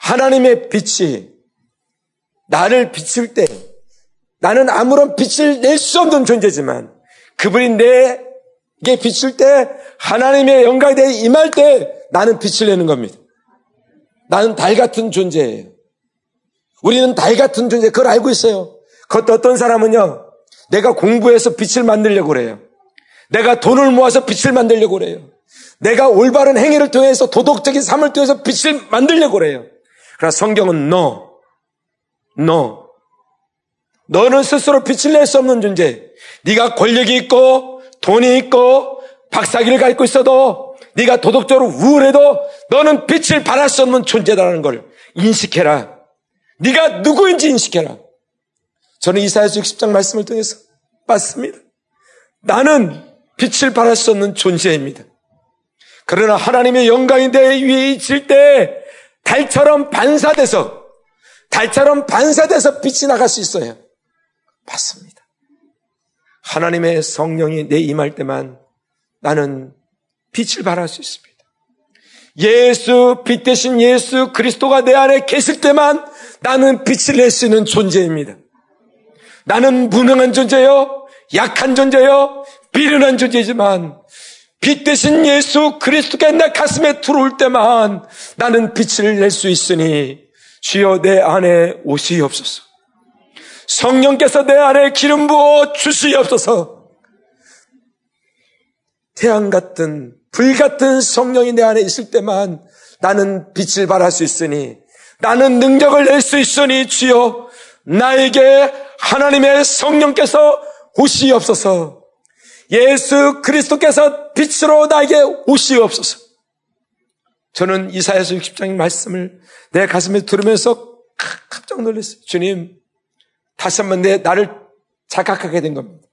하나님의 빛이 나를 비출 때 나는 아무런 빛을 낼 수 없는 존재지만 그분이 내게 비출 때 하나님의 영광에 대해 임할 때 나는 빛을 내는 겁니다. 나는 달 같은 존재예요. 우리는 달 같은 존재, 그걸 알고 있어요. 그것도 어떤 사람은요, 내가 공부해서 빛을 만들려고 그래요. 내가 돈을 모아서 빛을 만들려고 그래요. 내가 올바른 행위를 통해서 도덕적인 삶을 통해서 빛을 만들려고 그래요. 그러나 성경은 너, 너, 너는 스스로 빛을 낼 수 없는 존재. 네가 권력이 있고 돈이 있고 박사기를 갖고 있어도 네가 도덕적으로 우울해도 너는 빛을 발할 수 없는 존재다라는 걸 인식해라. 네가 누구인지 인식해라. 저는 이사야서 60장 말씀을 통해서 봤습니다. 나는 빛을 발할 수 없는 존재입니다. 그러나 하나님의 영광이 내 위에 있을 때 달처럼 반사돼서 달처럼 반사돼서 빛이 나갈 수 있어요. 맞습니다. 하나님의 성령이 내 임할 때만 나는 빛을 발할 수 있습니다. 예수, 빛 대신 예수 그리스도가 내 안에 계실 때만 나는 빛을 낼 수 있는 존재입니다. 나는 무능한 존재요, 약한 존재요, 비련한 존재지만 빛 대신 예수 그리스도가 내 가슴에 들어올 때만 나는 빛을 낼 수 있으니 주여 내 안에 오시옵소서. 성령께서 내 안에 기름 부어 주시옵소서. 태양 같은 불 같은 성령이 내 안에 있을 때만 나는 빛을 발할 수 있으니 나는 능력을 낼 수 있으니 주여 나에게 하나님의 성령께서 오시옵소서. 예수 그리스도께서 빛으로 나에게 오시옵소서. 저는 이사야서 60장의 말씀을 내 가슴에 들으면서 깜짝 놀랐어요. 주님, 다시 한번 내 나를 자각하게 된 겁니다.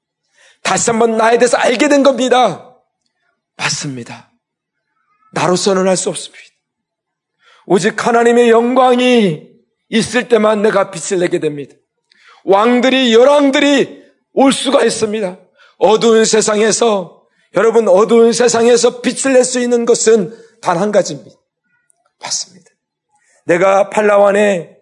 다시 한번 나에 대해서 알게 된 겁니다. 맞습니다. 나로서는 할 수 없습니다. 오직 하나님의 영광이 있을 때만 내가 빛을 내게 됩니다. 왕들이, 열왕들이 올 수가 있습니다. 어두운 세상에서, 여러분, 어두운 세상에서 빛을 낼 수 있는 것은 단 한 가지입니다. 맞습니다. 내가 팔라완에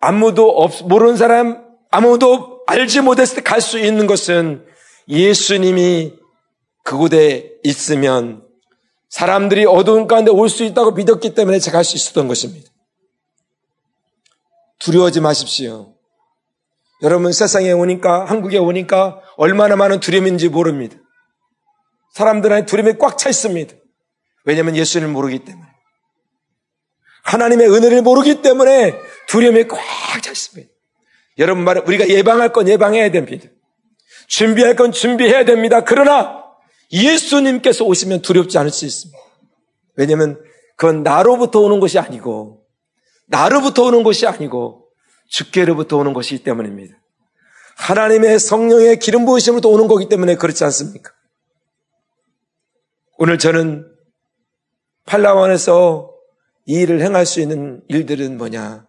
아무도 없, 모르는 사람, 아무도 알지 못했을 때 갈 수 있는 것은 예수님이 그곳에 있으면 사람들이 어두운 가운데 올 수 있다고 믿었기 때문에 제가 할 수 있었던 것입니다. 두려워하지 마십시오. 여러분 세상에 오니까 한국에 오니까 얼마나 많은 두려움인지 모릅니다. 사람들한테 두려움이 꽉 차 있습니다. 왜냐하면 예수님을 모르기 때문에. 하나님의 은혜를 모르기 때문에 두려움이 꽉 차 있습니다. 여러분 말 우리가 예방할 건 예방해야 됩니다. 준비할 건 준비해야 됩니다. 그러나 예수님께서 오시면 두렵지 않을 수 있습니다. 왜냐하면 그건 나로부터 오는 것이 아니고 나로부터 오는 것이 아니고 주께로부터 오는 것이기 때문입니다. 하나님의 성령의 기름 부으심으로 오는 거기 때문에 그렇지 않습니까? 오늘 저는 팔라원에서 이 일을 행할 수 있는 일들은 뭐냐?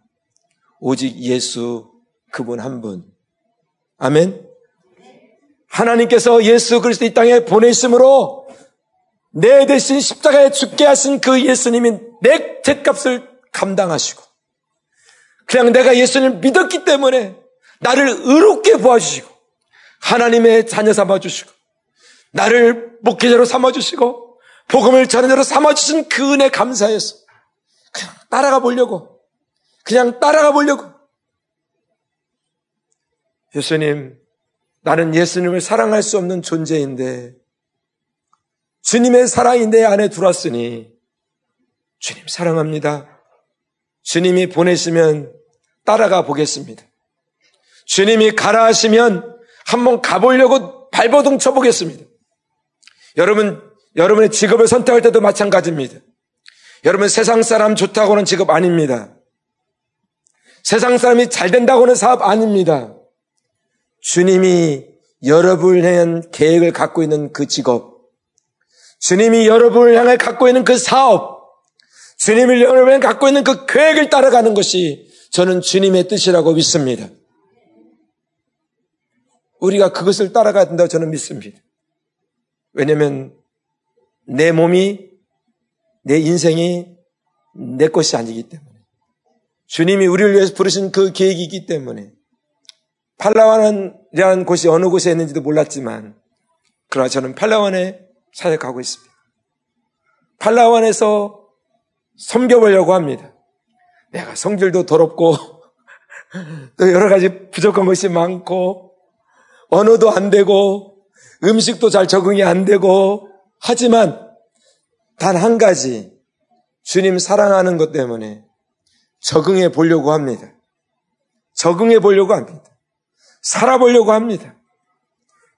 오직 예수 그분 한 분. 아멘. 하나님께서 예수 그리스도 이 땅에 보내심으로 내 대신 십자가에 죽게 하신 그 예수님이 내 죄값을 감당하시고 그냥 내가 예수님을 믿었기 때문에 나를 의롭게 보아주시고 하나님의 자녀 삼아주시고 나를 목회자로 삼아주시고 복음을 전하는 자로 삼아주신 그 은혜 감사해서 그냥 따라가 보려고 그냥 따라가 보려고 예수님 나는 예수님을 사랑할 수 없는 존재인데 주님의 사랑이 내 안에 들어왔으니 주님 사랑합니다. 주님이 보내시면 따라가 보겠습니다. 주님이 가라 하시면 한번 가보려고 발버둥 쳐보겠습니다. 여러분, 여러분의 직업을 선택할 때도 마찬가지입니다. 여러분 세상 사람 좋다고는 직업 아닙니다. 세상 사람이 잘 된다고는 사업 아닙니다. 주님이 여러분을 향한 계획을 갖고 있는 그 직업, 주님이 여러분을 향해 갖고 있는 그 사업, 주님을 여러분을 갖고 있는 그 계획을 따라가는 것이 저는 주님의 뜻이라고 믿습니다. 우리가 그것을 따라가야 된다고 저는 믿습니다. 왜냐하면 내 몸이 내 인생이 내 것이 아니기 때문에 주님이 우리를 위해서 부르신 그 계획이기 때문에 팔라완이라는 곳이 어느 곳에 있는지도 몰랐지만 그러나 저는 팔라완에 사역하고 있습니다. 팔라완에서 섬겨보려고 합니다. 내가 성질도 더럽고 또 여러 가지 부족한 것이 많고 언어도 안 되고 음식도 잘 적응이 안 되고 하지만 단 한 가지 주님 사랑하는 것 때문에 적응해 보려고 합니다. 적응해 보려고 합니다. 살아보려고 합니다.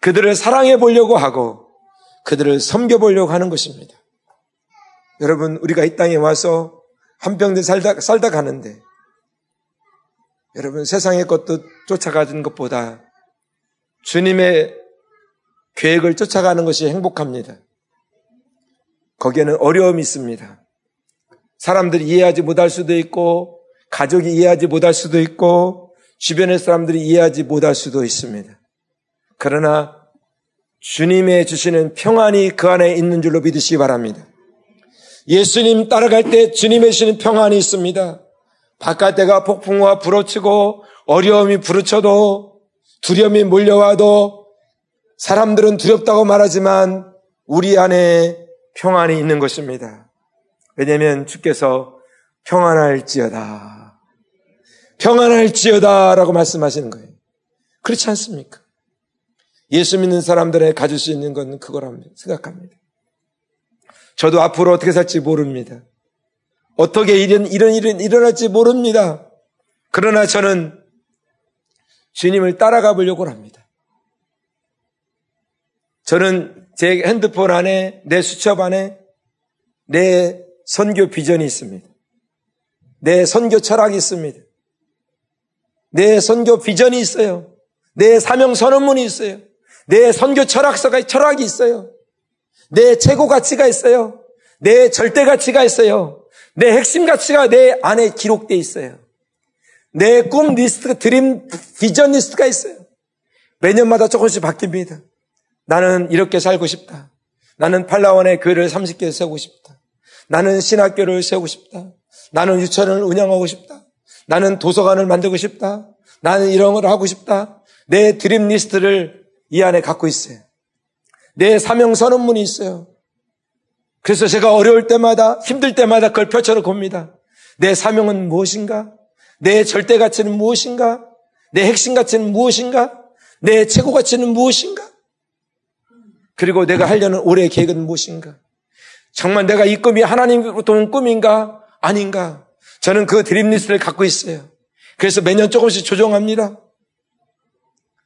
그들을 사랑해 보려고 하고 그들을 섬겨 보려고 하는 것입니다. 여러분, 우리가 이 땅에 와서 한평생 살다, 살다 가는데 여러분 세상의 것도 쫓아가는 것보다 주님의 계획을 쫓아가는 것이 행복합니다. 거기에는 어려움이 있습니다. 사람들이 이해하지 못할 수도 있고, 가족이 이해하지 못할 수도 있고, 주변의 사람들이 이해하지 못할 수도 있습니다. 그러나 주님의 주시는 평안이 그 안에 있는 줄로 믿으시기 바랍니다. 예수님 따라갈 때 주님의 주시는 평안이 있습니다. 바깥에가 폭풍과 불어치고 어려움이 부르쳐도 두려움이 몰려와도 사람들은 두렵다고 말하지만 우리 안에 평안이 있는 것입니다. 왜냐하면 주께서 평안할지어다. 평안할지어다 라고 말씀하시는 거예요. 그렇지 않습니까? 예수 믿는 사람들의 가질 수 있는 건 그거라고 생각합니다. 저도 앞으로 어떻게 살지 모릅니다. 어떻게 이런, 이런 일이 일어날지 모릅니다. 그러나 저는 주님을 따라가 보려고 합니다. 저는 제 핸드폰 안에, 내 수첩 안에 내 선교 비전이 있습니다. 내 선교 철학이 있습니다. 내 선교 비전이 있어요. 내 사명 선언문이 있어요. 내 선교 철학서가 철학이 있어요. 내 최고 가치가 있어요. 내 절대 가치가 있어요. 내 핵심 가치가 내 안에 기록되어 있어요. 내 꿈 리스트, 드림 비전 리스트가 있어요. 매년마다 조금씩 바뀝니다. 나는 이렇게 살고 싶다. 나는 팔라완의 교회를 30개 세우고 싶다. 나는 신학교를 세우고 싶다. 나는 유치원을 운영하고 싶다. 나는 도서관을 만들고 싶다. 나는 이런 걸 하고 싶다. 내 dream list를 이 안에 갖고 있어요. 내 사명 선언문이 있어요. 그래서 제가 어려울 때마다 힘들 때마다 그걸 펼쳐놓고 봅니다. 내 사명은 무엇인가? 내 절대 가치는 무엇인가? 내 핵심 가치는 무엇인가? 내 최고 가치는 무엇인가? 그리고 내가 하려는 올해의 계획은 무엇인가? 정말 내가 이 꿈이 하나님으로부터 온 꿈인가? 아닌가? 저는 그 dream list를 갖고 있어요. 그래서 매년 조금씩 조정합니다.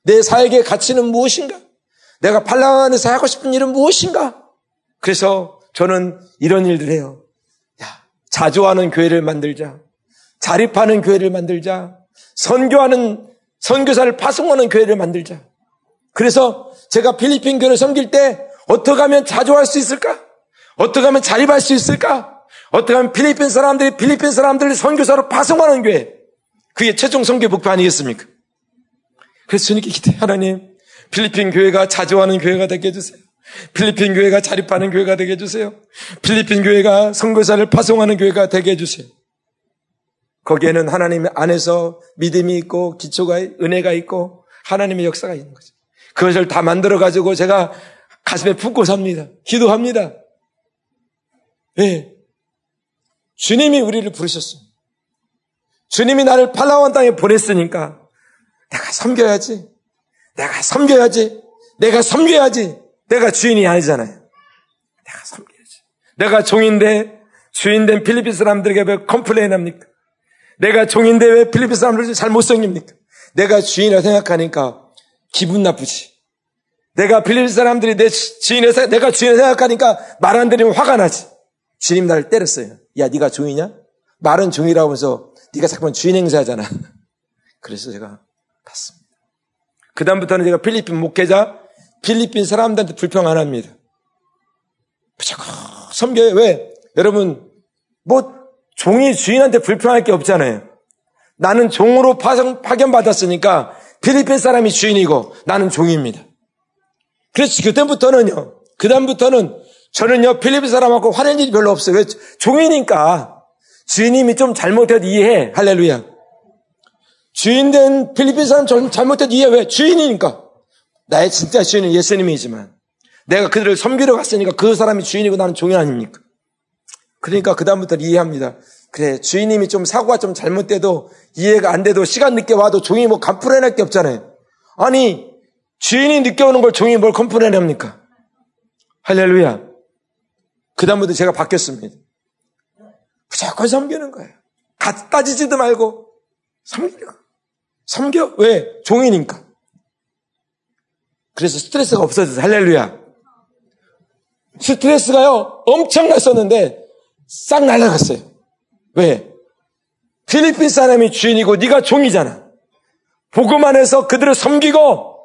내 사역의 가치는 무엇인가? 내가 팔라완에서 하고 싶은 일은 무엇인가? 그래서 저는 이런 일들 해요. 야, 자조하는 교회를 만들자. 자립하는 교회를 만들자. 선교하는, 선교사를 파송하는 교회를 만들자. 그래서 제가 필리핀 교회를 섬길 때 어떻게 하면 자조할 수 있을까? 어떻게 하면 자립할 수 있을까? 어떻게 하면 필리핀 사람들이 필리핀 사람들을 선교사로 파송하는 교회. 그게 최종 선교 목표 아니겠습니까? 그래서 주님께 기대 하나님 필리핀 교회가 자조하는 교회가 되게 해주세요. 필리핀 교회가 자립하는 교회가 되게 해주세요. 필리핀 교회가 선교사를 파송하는 교회가 되게 해주세요. 거기에는 하나님 안에서 믿음이 있고 기초가 은혜가 있고 하나님의 역사가 있는 거죠. 그것을 다 만들어 가지고 제가 가슴에 품고 삽니다. 기도합니다. 네. 주님이 우리를 부르셨습니다. 주님이 나를 팔라원 땅에 보냈으니까 내가 섬겨야지. 내가 섬겨야지. 내가 섬겨야지. 내가 주인이 아니잖아요. 내가 섬겨야지. 내가 종인데 주인 된 필리핀 사람들에게 왜 complain 합니까? 내가 종인데 왜 필리핀 사람들 잘못 섬깁니까? 내가 주인이라 생각하니까 기분 나쁘지. 내가 필리핀 사람들이 내 주인의 생 내가 주인이라 생각하니까 말 안 들으면 화가 나지. 주님 나를 때렸어요. 야, 네가 종이냐? 말은 종이라고 하면서 네가 자꾸만 주인 행세하잖아. 그래서 제가 갔습니다. 그 다음부터는 제가 필리핀 목회자, 필리핀 사람들한테 불평 안 합니다. 무조건 섬겨요. 왜? 여러분, 뭐 종이 주인한테 불평할 게 없잖아요. 나는 종으로 파견받았으니까 필리핀 사람이 주인이고 나는 종입니다. 그래서 그때부터는요, 그다음부터는 저는요, 필리핀 사람하고 화낼 일이 별로 없어요. 왜? 종이니까. 주인님이 좀 잘못해도 이해해. 할렐루야. 주인 된 필리핀 사람 좀 잘못해도 이해해. 왜? 주인이니까. 나의 진짜 주인은 예수님이지만. 내가 그들을 섬기러 갔으니까 그 사람이 주인이고 나는 종이 아닙니까? 그러니까 그다음부터 이해합니다. 그래, 주인님이 좀 사고가 좀 잘못돼도 이해가 안 돼도 시간 늦게 와도 종이 뭐 컴플레인할 게 없잖아요. 아니, 주인이 늦게 오는 걸 종이 뭘 컴플레인합니까? 할렐루야. 그다음부터 제가 바뀌었습니다. 무조건 섬기는 거예요. 가, 따지지도 말고 섬겨. 섬겨? 왜? 종이니까. 그래서 스트레스가 없어져서 할렐루야. 스트레스가요 엄청났었는데 싹 날아갔어요. 왜? 필리핀 사람이 주인이고 네가 종이잖아. 복음 안에서 그들을 섬기고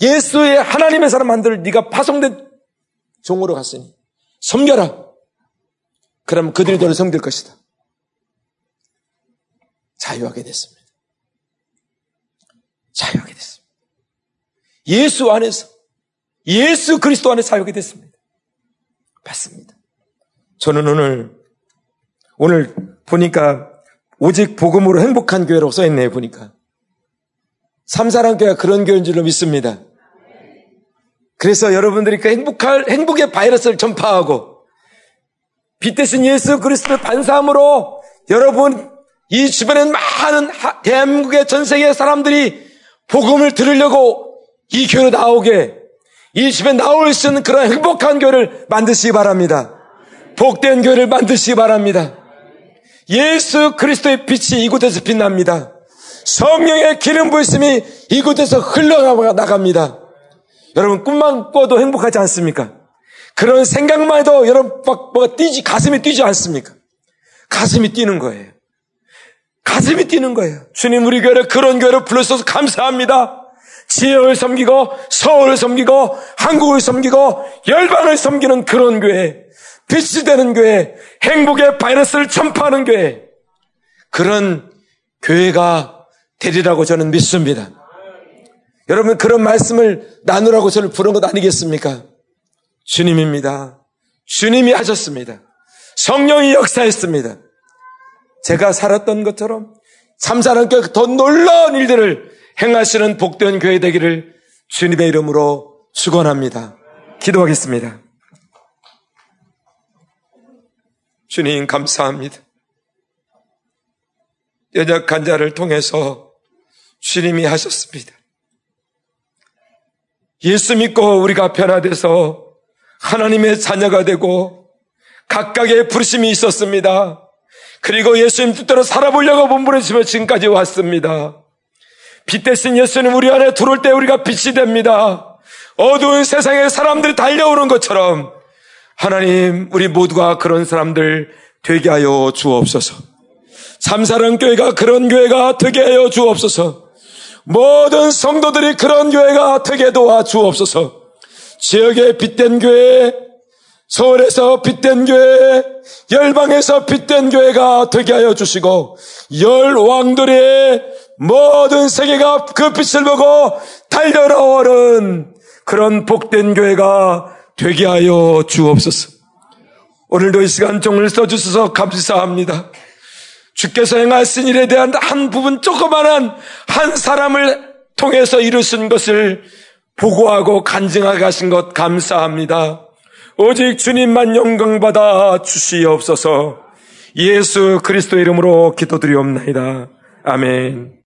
예수의 하나님의 사람 만들 네가 파송된 종으로 갔으니 섬겨라. 그럼 그들이 너를 섬길 것이다. 자유하게 됐습니다. 자유하게 됐습니다. 예수 안에서 예수 그리스도 안에 자유하게 됐습니다. 맞습니다. 저는 오늘 오늘 보니까 오직 복음으로 행복한 교회라고 써있네요, 보니까. 삼사랑교회가 그런 교회인 줄로 믿습니다. 그래서 여러분들이 그 행복할, 행복의 바이러스를 전파하고, 빛 대신 예수 그리스도의 반사함으로 여러분, 이 주변엔 많은 대한민국의 전 세계 사람들이 복음을 들으려고 이 교회로 나오게, 이 집에 나올 수 있는 그런 행복한 교회를 만드시기 바랍니다. 복된 교회를 만드시기 바랍니다. 예수 그리스도의 빛이 이곳에서 빛납니다. 성령의 기름 부으심이 이곳에서 흘러나갑니다. 여러분 꿈만 꿔도 행복하지 않습니까? 그런 생각만 해도 여러분 막 뭐가 뛰지 가슴이 뛰지 않습니까? 가슴이 뛰는 거예요. 가슴이 뛰는 거예요. 주님 우리 교회를 그런 교회를 불러주셔서 감사합니다. 지역을 섬기고 서울을 섬기고 한국을 섬기고 열방을 섬기는 그런 교회 빛이 되는 교회 행복의 바이러스를 전파하는 교회 그런 교회가 되리라고 저는 믿습니다. 여러분 그런 말씀을 나누라고 저를 부른 것 아니겠습니까? 주님입니다. 주님이 하셨습니다. 성령이 역사했습니다. 제가 살았던 것처럼 참사랑께 더 놀라운 일들을 행하시는 복된 교회 되기를 주님의 이름으로 축원합니다. 기도하겠습니다. 주님 감사합니다. 연약한 자를 통해서 주님이 하셨습니다. 예수 믿고 우리가 변화돼서 하나님의 자녀가 되고 각각의 부르심이 있었습니다. 그리고 예수님 뜻대로 살아보려고 몸부림치며 지금까지 왔습니다. 빛 대신 예수님 우리 안에 들어올 때 우리가 빛이 됩니다. 어두운 세상에 사람들이 달려오는 것처럼 하나님 우리 모두가 그런 사람들 되게 하여 주옵소서. 삼사랑 교회가 그런 교회가 되게 하여 주옵소서. 모든 성도들이 그런 교회가 되게 도와 주옵소서. 지역의 빛된 교회, 서울에서 빛된 교회, 열방에서 빛된 교회가 되게 하여 주시고, 열 왕들의 모든 세계가 그 빛을 보고 달려나오는 그런 복된 교회가 되게 하여 주옵소서. 오늘도 이 시간 종을 써주셔서 감사합니다. 주께서 행하신 일에 대한 한 부분 조그만한 한 사람을 통해서 이루신 것을 보고하고 간증하게 하신 것 감사합니다. 오직 주님만 영광받아 주시옵소서 예수 그리스도 이름으로 기도드리옵나이다. 아멘.